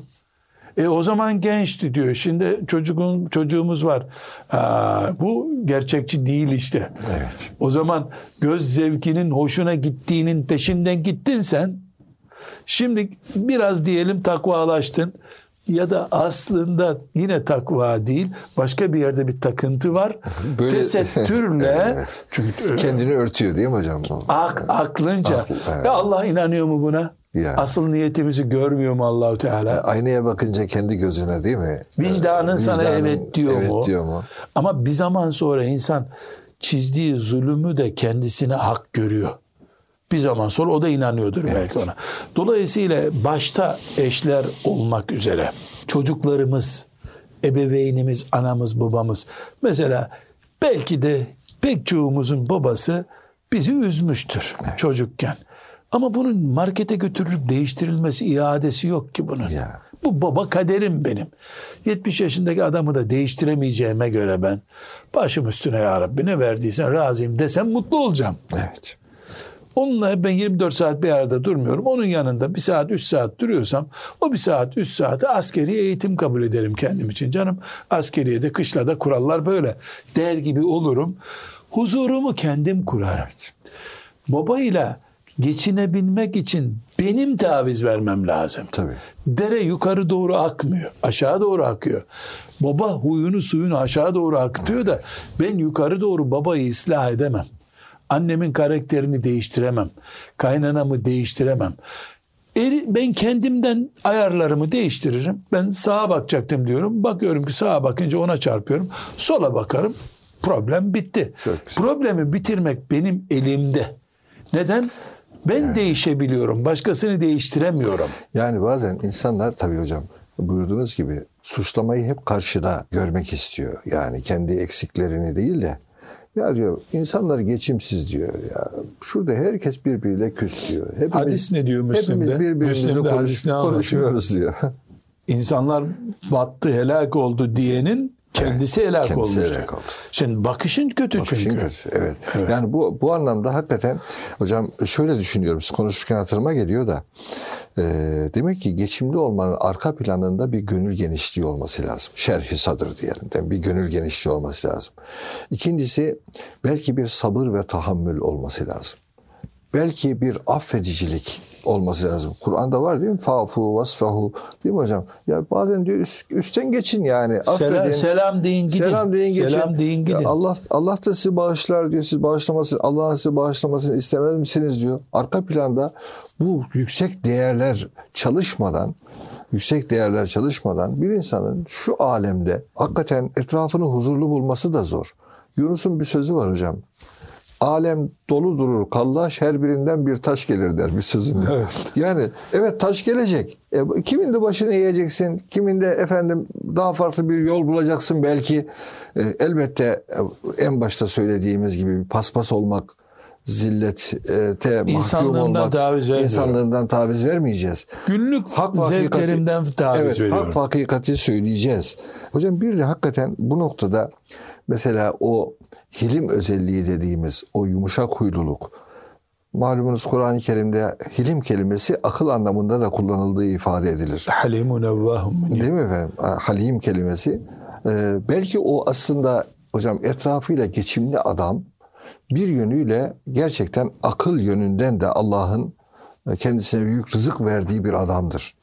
E o zaman gençti diyor. Şimdi çocuğun çocuğumuz var. Aa, bu gerçekçi değil işte. Evet. O zaman göz zevkinin hoşuna gittiğinin peşinden gittin sen. Şimdi biraz diyelim takvalaştın ya da aslında yine takva değil başka bir yerde bir takıntı var. Böyle- Tesettürle çünkü Kendini örtüyor değil mi hocam? ak, aklınca Akl- evet. ya Allah inanıyor mu buna? Ya. Asıl niyetimizi görmüyor mu Allahu Teala? Aynaya bakınca kendi gözüne değil mi? Vicdanın sana Vicdanın evet diyor evet mu? diyor mu? Ama bir zaman sonra insan çizdiği zulümü de kendisine hak görüyor. Bir zaman sonra o da inanıyordur belki ona. Dolayısıyla başta eşler olmak üzere çocuklarımız, ebeveynimiz, anamız, babamız. Mesela belki de pek çoğumuzun babası bizi üzmüştür çocukken. Ama bunun markete götürülüp değiştirilmesi, iadesi yok ki bunun. Ya. Bu baba kaderim benim. 70 yaşındaki adamı da değiştiremeyeceğime göre ben başım üstüne ya Rabbi ne verdiysen razıyım desem mutlu olacağım. Evet. Onunla ben 24 saat bir arada durmuyorum. Onun yanında bir saat 3 saat duruyorsam o bir saat 3 saati askeri eğitim kabul ederim kendim için. Canım askeriyede kışlada kurallar böyle der gibi olurum. Huzurumu kendim kurarım. Babayla geçinebilmek için benim taviz vermem lazım. Tabii. Dere yukarı doğru akmıyor. Aşağı doğru akıyor. Baba huyunu suyunu aşağı doğru akıtıyor da ben yukarı doğru babayı ıslah edemem. Annemin karakterini değiştiremem. Kaynanamı değiştiremem. Eri- Ben kendimden ayarlarımı değiştiririm. Ben sağa bakacaktım diyorum. Bakıyorum ki sağa bakınca ona çarpıyorum. Sola bakarım. Problem bitti. Problemi bitirmek benim elimde. Neden? Ben değişebiliyorum. Başkasını değiştiremiyorum. Yani bazen insanlar tabii hocam buyurduğunuz gibi suçlamayı hep karşıda görmek istiyor. Yani kendi eksiklerini değil de ya diyor insanlar geçimsiz diyor ya. Şurada herkes birbiriyle küs diyor. Hepimiz, Hadis ne diyor Müslim'de? Hepimiz birbirimizle Müslim'de konuş- hadis ne anlatıyor? konuşmuyoruz diyor. İnsanlar battı, helak oldu diyenin kendisi helak kendisi olmuştur. helak oldu. Şimdi bakışın kötü Bakışın çünkü. kötü, Evet. Yani bu bu anlamda hakikaten hocam şöyle düşünüyorum. Siz konuşurken hatırıma geliyor da e, demek ki geçimli olmanın arka planında bir gönül genişliği olması lazım. Şerhi sadır diyelim. Yani bir gönül genişliği olması lazım. İkincisi belki bir sabır ve tahammül olması lazım. Belki bir affedicilik olması lazım. Kur'an'da var değil mi? Fafu, vasfahu. Değil mi hocam? Ya bazen diyor üst- üstten geçin yani. Selam, Affedin. selam deyin gidin. Selam deyin geçin. Selam deyin Ya gidin. Allah Allah da sizi bağışlar diyor. Siz bağışlamasını, Allah'ın sizi bağışlamasını istemez misiniz diyor. Arka planda bu yüksek değerler çalışmadan yüksek değerler çalışmadan bir insanın şu alemde hakikaten etrafını huzurlu bulması da zor. Yunus'un bir sözü var hocam. Alem dolu durur, kallaş her birinden bir taş gelir der bir sözünde. Yani evet taş gelecek. E, kimin de başını eğeceksin, kimin de efendim daha farklı bir yol bulacaksın belki. E, elbette e, en başta söylediğimiz gibi bir paspas olmak, zillete mahkum olmak, taviz insanlığından taviz vermeyeceğiz. Günlük zevklerimden taviz evet, veriyorum. Hak hakikati söyleyeceğiz. Hocam bir de hakikaten bu noktada mesela o hilim özelliği dediğimiz o yumuşak huyluluk. Malumunuz Kur'an-ı Kerim'de hilim kelimesi akıl anlamında da kullanıldığı ifade edilir. Halimun evvahum. Değil mi efendim? Halim kelimesi. Ee, belki o aslında hocam etrafıyla geçimli adam bir yönüyle gerçekten akıl yönünden de Allah'ın kendisine büyük rızık verdiği bir adamdır.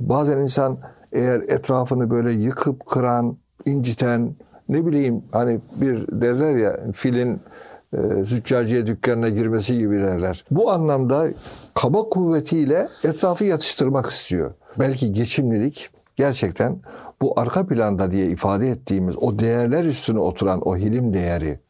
Bazen insan eğer etrafını böyle yıkıp kıran, inciten, ne bileyim hani bir derler ya filin e, züccaciye dükkanına girmesi gibi derler. Bu anlamda kaba kuvvetiyle etrafı yatıştırmak istiyor. Belki geçimlilik gerçekten bu arka planda diye ifade ettiğimiz o değerler üstüne oturan o hilim değeri,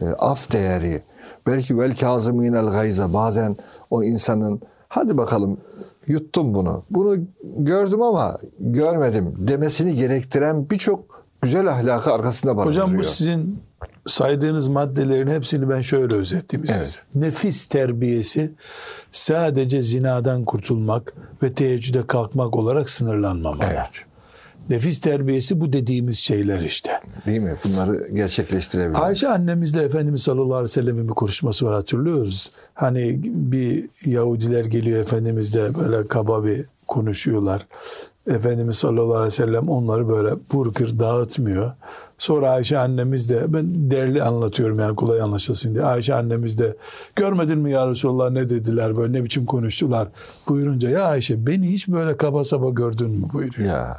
e, af değeri, belki vel kazımînel gayza bazen o insanın hadi bakalım yuttum bunu. Bunu gördüm ama görmedim demesini gerektiren birçok güzel ahlakı arkasında barındırıyor. Hocam bu sizin saydığınız maddelerin hepsini ben şöyle özetleyeyim Evet. size. Nefis terbiyesi sadece zinadan kurtulmak ve teheccüde kalkmak olarak sınırlanmamalı. Evet. Nefis terbiyesi bu dediğimiz şeyler işte. Değil mi? Bunları gerçekleştirebilir. Ayşe annemizle Efendimiz sallallahu aleyhi ve sellem'in bir konuşması var hatırlıyoruz. Hani bir Yahudiler geliyor Efendimizle böyle kaba bir konuşuyorlar. Efendimiz sallallahu aleyhi ve sellem onları böyle vur kır dağıtmıyor. Sonra Ayşe annemiz de ben derli anlatıyorum yani kolay anlaşılsın diye. Ayşe annemiz de görmedin mi ya Resulallah ne dediler böyle ne biçim konuştular buyurunca ya Ayşe beni hiç böyle kaba saba gördün mü buyuruyor. Ya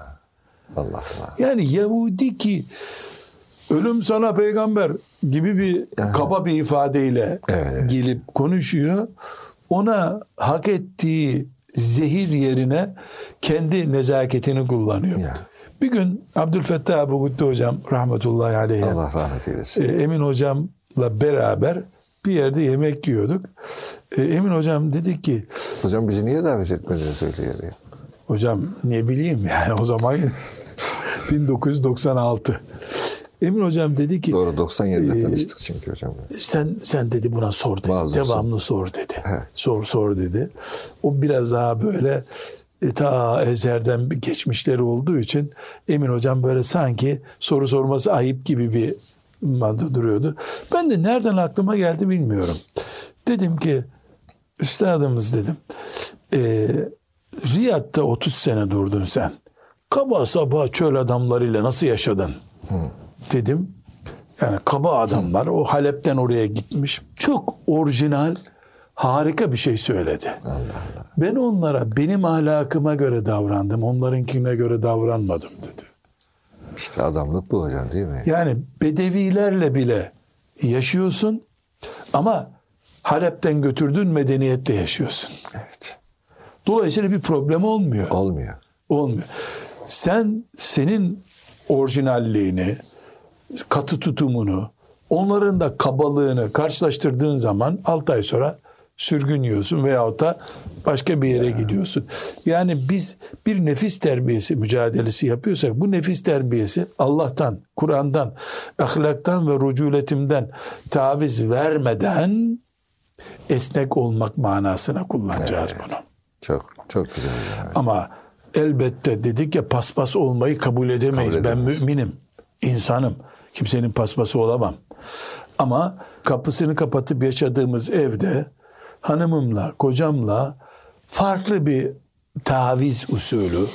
Allah Allah. Yani Yahudi ki ölüm sana peygamber gibi bir kaba bir ifadeyle Evet, evet. gelip konuşuyor. Ona hak ettiği zehir yerine kendi nezaketini kullanıyor. Ya. Bir gün Abdülfettah Abu Gütte hocam rahmetullahi aleyhi Allah rahmet eylesin. e, Emin hocamla beraber bir yerde yemek yiyorduk. E, Emin hocam dedi ki Hocam bizi niye davet etmediğini söylüyor ya. Hocam ne bileyim yani o zaman 1996. Emin hocam dedi ki Doğru 97'de Ee, tanıştık çünkü hocam. sen sen dedi buna sor dedi. Bazı Devamlı sor dedi. He. Sor sor dedi. O biraz daha böyle e, ta ezerden bir geçmişleri olduğu için Emin hocam böyle sanki soru sorması ayıp gibi bir madde duruyordu. Ben de nereden aklıma geldi bilmiyorum. Dedim ki üstadımız dedim e, Riyad'da 30 sene durdun sen. Kaba saba çöl adamlarıyla nasıl yaşadın? Dedim. Yani kaba adamlar o Halep'ten oraya gitmiş. Çok orijinal, harika bir şey söyledi. Ben onlara benim ahlakıma göre davrandım. Onlarınkine göre davranmadım dedi. İşte adamlık bu hocam değil mi? Yani bedevilerle bile yaşıyorsun ama Halep'ten götürdüğün medeniyetle yaşıyorsun. Evet. Dolayısıyla bir problem olmuyor. Olmuyor. Olmuyor. Sen senin orijinalliğini, katı tutumunu, onların da kabalığını karşılaştırdığın zaman 6 ay sonra sürgün yiyorsun veyahut da başka bir yere gidiyorsun. Yani biz bir nefis terbiyesi mücadelesi yapıyorsak bu nefis terbiyesi Allah'tan, Kur'an'dan, ahlaktan ve ruculetimden taviz vermeden esnek olmak manasına kullanacağız bunu. Çok çok güzel hocam. Ama elbette dedik ya paspas olmayı kabul edemeyiz. Kabul ben edemeyiz. müminim, insanım. Kimsenin paspası olamam. Ama kapısını kapatıp yaşadığımız evde hanımımla, kocamla farklı bir taviz usulü.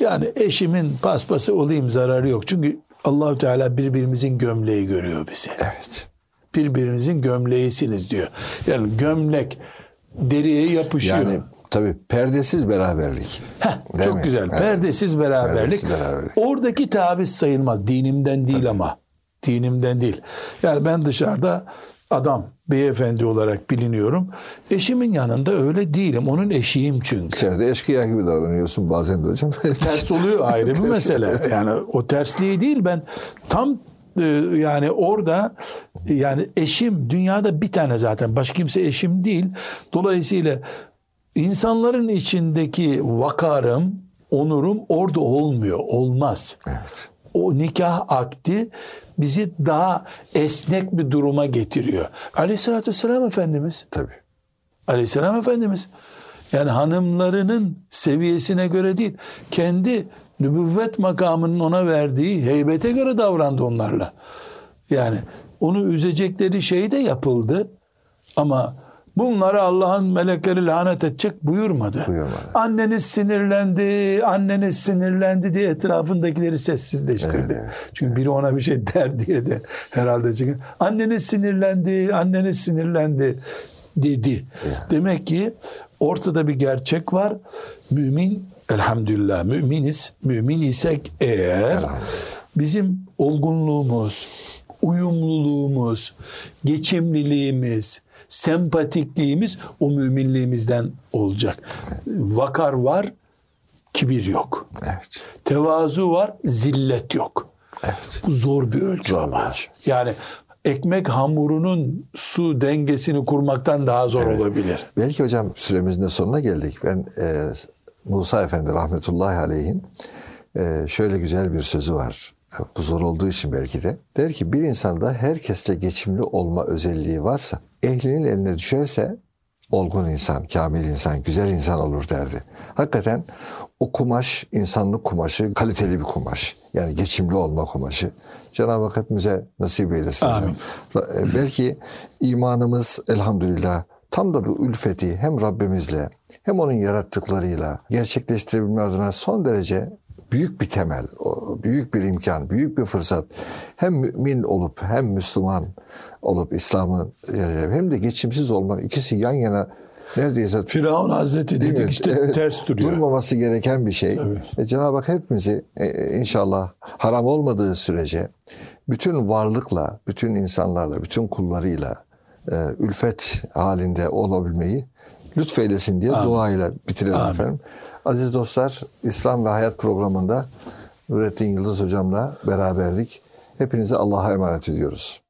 Yani eşimin paspası olayım zararı yok. Çünkü Allahü Teala birbirimizin gömleği görüyor bizi Evet. birbirinizin gömleğisiniz diyor. Yani gömlek deriye yapışıyor. Yani tabii perdesiz beraberlik. Heh, çok mi? güzel. Evet. Perdesiz beraberlik. Perdesiz beraberlik. Oradaki taviz sayılmaz. Dinimden değil ama. Dinimden değil. Yani ben dışarıda adam, beyefendi olarak biliniyorum. Eşimin yanında öyle değilim. Onun eşiyim çünkü. İçeride eşkıya gibi davranıyorsun bazen de hocam. ters oluyor ayrı bir mesele. Yani o tersliği değil ben tam e, yani orada yani eşim dünyada bir tane zaten başka kimse eşim değil. Dolayısıyla insanların içindeki vakarım, onurum orada olmuyor. Olmaz. Evet. O nikah akdi bizi daha esnek bir duruma getiriyor. Aleyhissalatü vesselam Efendimiz Tabii. Aleyhisselam Efendimiz yani hanımlarının seviyesine göre değil kendi nübüvvet makamının ona verdiği heybete göre davrandı onlarla. Yani onu üzecekleri şey de yapıldı ama bunlara Allah'ın melekleri lanet edecek buyurmadı. Buyurmadı. Anneniz sinirlendi, anneniz sinirlendi diye etrafındakileri sessizleştirdi. Evet, evet. Çünkü biri ona bir şey der diye de herhalde çünkü anneniz sinirlendi, anneniz sinirlendi dedi. Demek ki ortada bir gerçek var. Mümin elhamdülillah müminiz. Mümin isek eğer bizim olgunluğumuz, uyumluluğumuz, geçimliliğimiz, sempatikliğimiz o müminliğimizden olacak. Vakar var kibir yok. Evet. Tevazu var, zillet yok. Evet. Bu zor bir ölçü Zor ama. ölçü. Yani ekmek hamurunun su dengesini kurmaktan daha zor olabilir. Belki hocam süremizin de sonuna geldik. Ben e, Musa Efendi rahmetullahi aleyhin e, şöyle güzel bir sözü var. E, Bu zor olduğu için belki de. Der ki bir insanda herkesle geçimli olma özelliği varsa ehlinin eline düşerse olgun insan, kamil insan, güzel insan olur derdi. Hakikaten o kumaş, insanlık kumaşı kaliteli bir kumaş. Yani geçimli olma kumaşı. Cenab-ı Hak hepimize nasip eylesin. Amin. E, Belki imanımız elhamdülillah tam da bu ülfeti hem Rabbimizle hem onun yarattıklarıyla gerçekleştirebilme adına son derece büyük bir temel, büyük bir imkan, büyük bir fırsat. Hem mümin olup hem Müslüman olup İslam'ı yaşayıp hem de geçimsiz olmak ikisi yan yana neredeyse Firavun Hazreti dedik mi? işte Evet. ters duruyor. Durmaması gereken bir şey. Tabii. Ve Cenab-ı Hak hepimizi e, inşallah haram olmadığı sürece bütün varlıkla, bütün insanlarla, bütün kullarıyla e, ülfet halinde olabilmeyi lütfeylesin diye duayla bitirelim Amin. efendim. Aziz dostlar, İslam ve Hayat programında Nurettin Yıldız hocamla beraberdik. Hepinizi Allah'a emanet ediyoruz.